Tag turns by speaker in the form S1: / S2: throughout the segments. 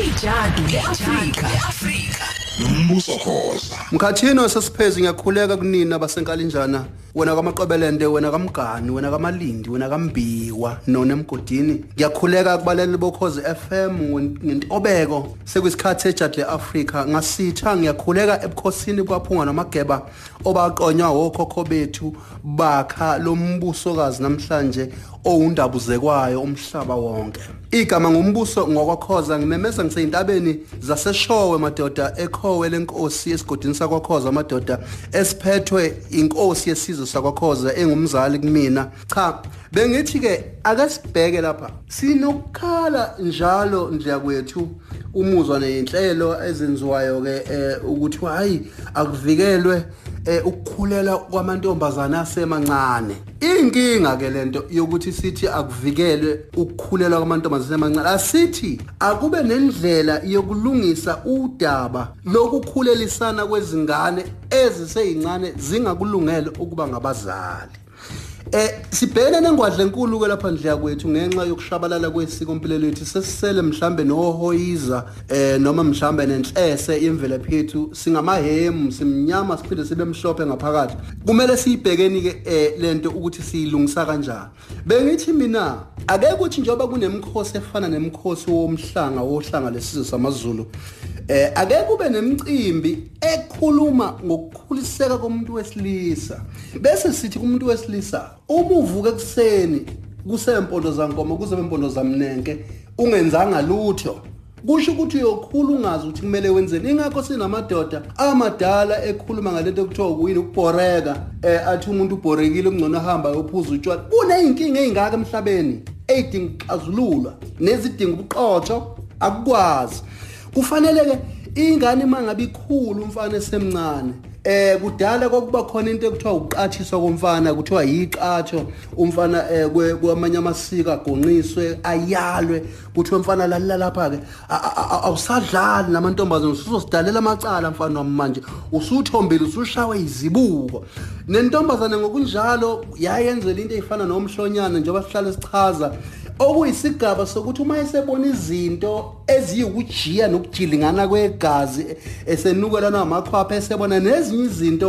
S1: ijadu leAfrika leAfrika
S2: nombuso khoza
S3: Mkhathino sesiphezi ngiyakhuleka kunina basenkalinjana wena kamaqobelende wena kamgani wena kamalindi wena kambiwa nona emgodini. Ngiyakhuleka kubaleli bokhozi FM ngentobeko sekuyisikhathi ejadu leAfrika. Ngasitha ngiyakhuleka ebukhosini kwaphunga namageba obaqonywa wokhokho bethu bakha lombusokazi namhlanje. Owundabuzekwayo umhlaba wonke. Igama ngumbuso ngokwakhoza ngimemeza ngiseyintabeni zaseshowe madoda ekhowe lenkosi esigodini sakwakhoza amadoda esiphethwe inkosi yesizwe sakwakhoza engumzali kumina. Cha bengithi ke ake sibheke lapha. Sinokukhala njalo nje kwethu umuzwa nenhlelo ezenziwayo ke eh, ukuthi hayi akuvikelwe ukukhulela kwamantombazana asemancane. Inkinga ke lento yokuthi sithi akuvikelwe ukukhulela kwamantombazana amancane asithi akube nendlela yokulungisa udaba lokukhulelisana kwezingane eziseyincane zingakulungele ukuba ngabazali. Eh sibhekene nengwadle enkulu ke lapha ndle yakwethu ngenxa yokushabalala kwesiko impilo lethu sesisele mhlambe nohoyiza eh noma mhlambe nenhlese imvelaphi yethu. Singamahemu simnyama siphinde sibe mhlophe ngaphakathi. Kumele siyibhekeni ke eh lento ukuthi siyilungisa kanjani. Bengithi mina ake ukuthi njoba kunemkhosi efana nemkhosi womhlanga wohlanga lesizwe samaZulu eh ake kube nemicimbi ekhuluma ngokukhuliseka komuntu wesilisa. Bese sithi kumuntu wesilisa uma uvuka ekseni kusempondo zankomo kuze bempondo zamnenke ungenzanga lutho. Kusho ukuthi uyokhula ungazi ukuthi kumele wenzeni. Ingakho sinamadoda amadala ekhuluma ngalento ekuthiwa ukuyini ukubhoreka. Eh athi umuntu ubhorekile kungcono ahamba ayophuza utshwala. Kuneyinkinga ezingaka emhlabeni eyidinga ukuxazululwa nezidinga ubuqotho akukwazi. Kufanele ke ingane mangabe ikhulu umfana esemncane eh kudala kwakuba khona into ekuthiwa uqathiswa komfana kuthiwa yiqatho. Umfana eh kwamanye amasiko agonqiswe ayalwe. Kuthiwa umfana lalila lapha ke awusadlali namantombazana usuzosidalela amacala mfana wami manje. Usuthombile usushawe izibuko nentombazane ngokunjalo yayenzela into eyifana nomhlonyana njengoba sihlale sichaza okuyisigaba sokuthi uma esebona izinto eziyukujiya nokujilingana kwegazi esenukelana namakhwapha esebona nezinye izinto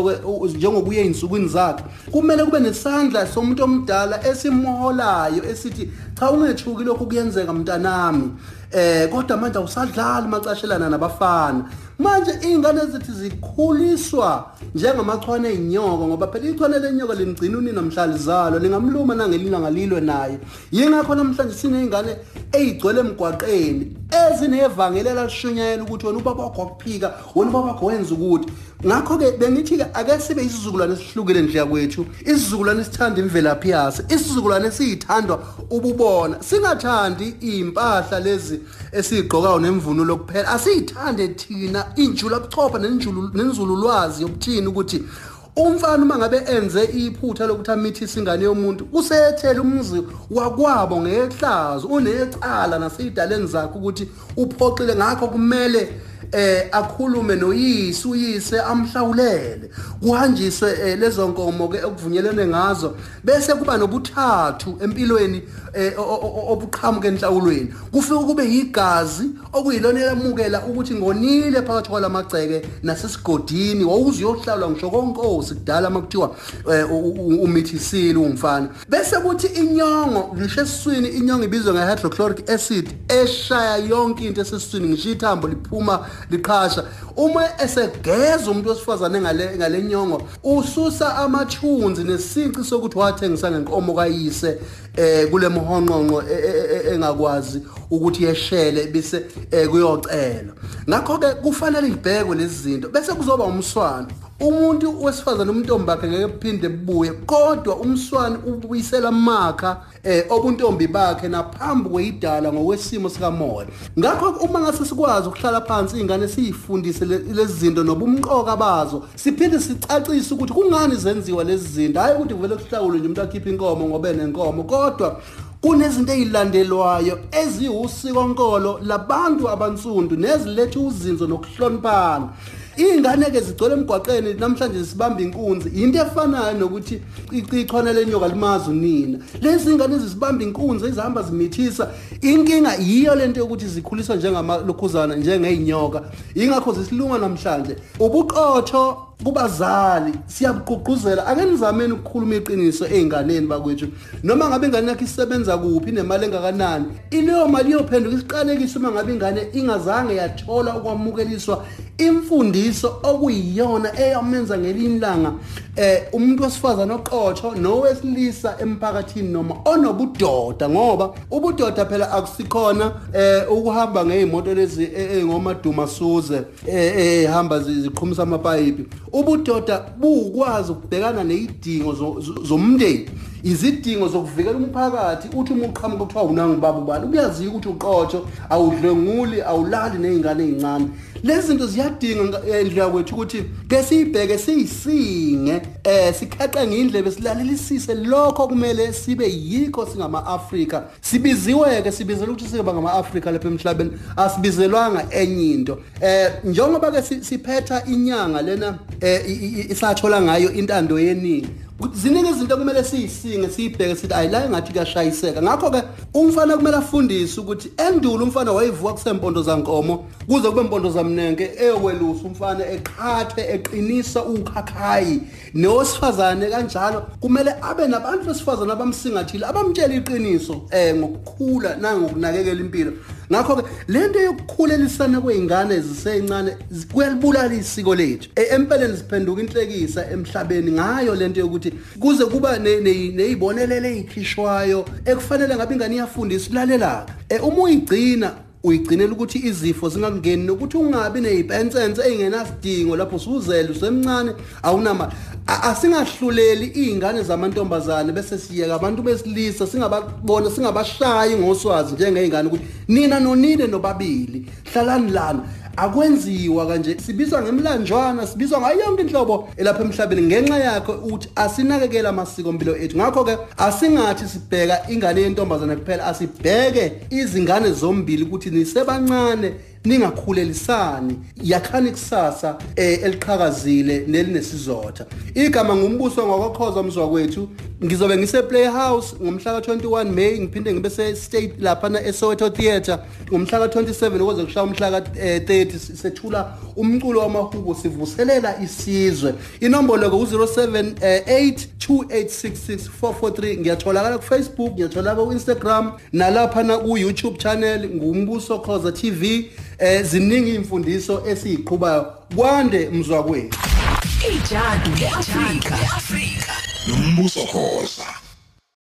S3: njengobuye ey'nsukwini zakhe kumele kube nesandla somuntu omdala esimholayo esithi cha ungethuki lokhu kuyenzeka mntanami. Eh kodwa manje awusadlali macashelana nabafana. Manje ingane ezithi zikhuliswa njengamachwane einyoko ngoba phela ichwane lenyoka limgcina unina mhlali zalo lingamluma nangelina ngalilwe naye. Yingakho namhlanje sineyingane eyigcwele emgwaqeni ezinevangelela lishunyayela ukuthi wena ubaba wakho wakuphika wena ubaba wakho wenza ukuthi. Ngakho-ke bengithi-ke ake sibe isizukulwane esihlukile ndleya kwethu isizukulwane esithanda imvelaphi yaso. Isizukulwane esiyithandwa ububona. Singathandi iy'mpahla lezi esiyigqokayo nemvunulo kuphela asiyithande thina injula buchopha nenzululwazi yokuthini ukuthi umfana uma ngabe enze iphutha lokuthi amithise ingane yomuntu usethele umzi wakwabo ngehlazo unecala naseyidaleni zakhe ukuthi uphoxile. Ngakho kumele eh akhulume noyise uyise amhlawulele. Kuhanjiswe eh, lezo nkomo ke okuvunyelene ngazo bese kuba nobuthathu empilweni eh, obuqhamuke enhlawulweni. Kufika kube yigazi okuyilona elamukela ukuthi ngonile phakathi kwalamagceke nasesigodini wawuzuyohlalwa ngisho konkosi kudala makuthiwa eh, umithisile umfana bese kuthi inyongo ngisho esiswini inyongo ibizwa nge-hydrochloric acid eshaya yonke into esesiswini ngisho ithambo liphuma liqhasha. Uma esegeza umuntu wesifazane ngale nyongo ususa amathunzi nesinci sokuthi wathengisa ngenkomo kayise eh kule mhonqonqo engakwazi ukuthi yeshele bese kuyocela. Ngakho ke kufanele ibhekwe lezi zinto bese kuzoba umswano. Umuntu wesifazane umuntu bakhe ngeke kuphinde buye kodwa umswani ubuyisela amakha eh obuntombi bakhe naphambi kweyidala ngokwesimo sikamoya. Ngakho uma ngase sikwazi ukuhlala phansi ingane siyifundise lezi zinto nobumqoka bazo siphinde sicacise ukuthi kungani zenziwa lezi zinto. Hayi ukuthi vele kuhlawule nje umuntu akhipha inkomo ngoba enenkomo kodwa kunezinto ezilandelwayo eziwusikonkolo labantu abansundu neziletha uzinzo nokuhloniphana. Iy'ngane ke zigcwele emgwaqeni namhlanje sibamba inkunzi. Into efanayo nokuthi ichwana lenyoka limazi unina. Lezi ngane ezisibamba inkunzi ezihamba zimithisa inkinga yiyo lento yokuthi zikhuliswa njengamalukhuzana njengey'nyoka. Yingakho zisilunga namhlanje. Ubuqotho kubazali siyabugqugquzela ake nizameni ukukhuluma iqiniso ey'nganeni bakwethu. Noma ngabe ingane yakho isebenza kuphi inemali engakanani ileyo mali iyophenduka isiqalekise uma ngabe ingane ingazange yathola ukwamukeliswa. Imfundiso okuyiyona eyamenza ngelinye ilanga eh umuntu wesifazana oqotho nowesilisa emphakathini noma onobudoda ngoba ubudoda phela akusikhona eh ukuhamba ngezimoto lezi engomaduma suze eh ehamba ziqhumisa amapayipi. Ubudoda bukwazi ukubhekana nezidingo zomndeni. Izidingo zokuvikela umphakathi uthi uma uqhamuka kuthiwa unangibaba ubani uyaziyo ukuthi uqotho awudlenguli awulali nezingane ezincane lezi zinto ziyadinga endlela kwethu ukuthi ke siyibheke siyisinge eh sikheqe ngendlebe silalelisise lokho kumele sibe yikho singama-Afrika. Sibiziwe ke sibizela ukuthi sibe ngama-Afrika lapha emhlabeni. Asibizelwanga enye into. Eh njengoba ke siphetha inyanga lena eh isathola ngayo intando yeningi ziningi izinto kumele siyisinge siyibheke sithi ayila engathi kuyashayiseka. Ngakho ke umfana kumele afundiswe ukuthi endulo umfana wayevuka kusempondo zankomo kuze kube impondo zamnenke eyokwelusa umfana eqhathe eqinisa ukhakhayi. Nowesifazane kanjalo kumele abe nabantu besifazane abamsingathile abamtshela iqiniso eh ngokukhula nangokunakekela impilo. Ngakho ke lento yokukhulelisana kweingane ezisencane kuyalibulala isiko lethu. E, empeleni siphenduka inhlekisa emhlabeni ngayo lento yokuthi kuze kuba nezibonelelo ezikhishwayo ekufanele ngabe ingane iyafundisa ilalela e, uma uyigcina uyigcinela ukuthi izifo zingakungeni nokuthi ungabi nezipensentse eyingenasidingo lapho usuzele usemncane awunama asingahluleli izingane zamantombazane bese siyeka abantu besilisa singababona singabashayi ngoswazi njengezingane ukuthi nina nonile nobabili hlalani lana. Akwenziwa kanje. Sibizwa ngemlanjwana sibizwa ngayo yonke inhlobo elapha emhlabeni ngenxa yakho ukuthi asinakekela amasiko mpilo ethu. Ngakho ke asingathi sibheka ingane yentombazana kuphela asibheke izingane zombili ukuthi nisebancane ningakhulelisani yakhani kusasa eh, eliqhakazile nelinesizotha. Igama ngumbuso ngokwakhoza mzwakwethu. Ngizobe ngise playhouse ngomhla ka21 May ngiphinde ngibe se state lapha na eSoweto Theatre ngomhla ka27 ukuze kushaya umhla ka30 sethula umculo wamahubo sivuselela isizwe. Inombolo ke u078 2866 ngiyatholakala ku Facebook ngiyatholakala ku Instagram nalapha na ku YouTube channel ngumbuso khoza TV eh ziningi imfundiso esiziqhubayo kwande mzwa kwethu
S1: ijadu leAfrika
S2: nombuso khoza.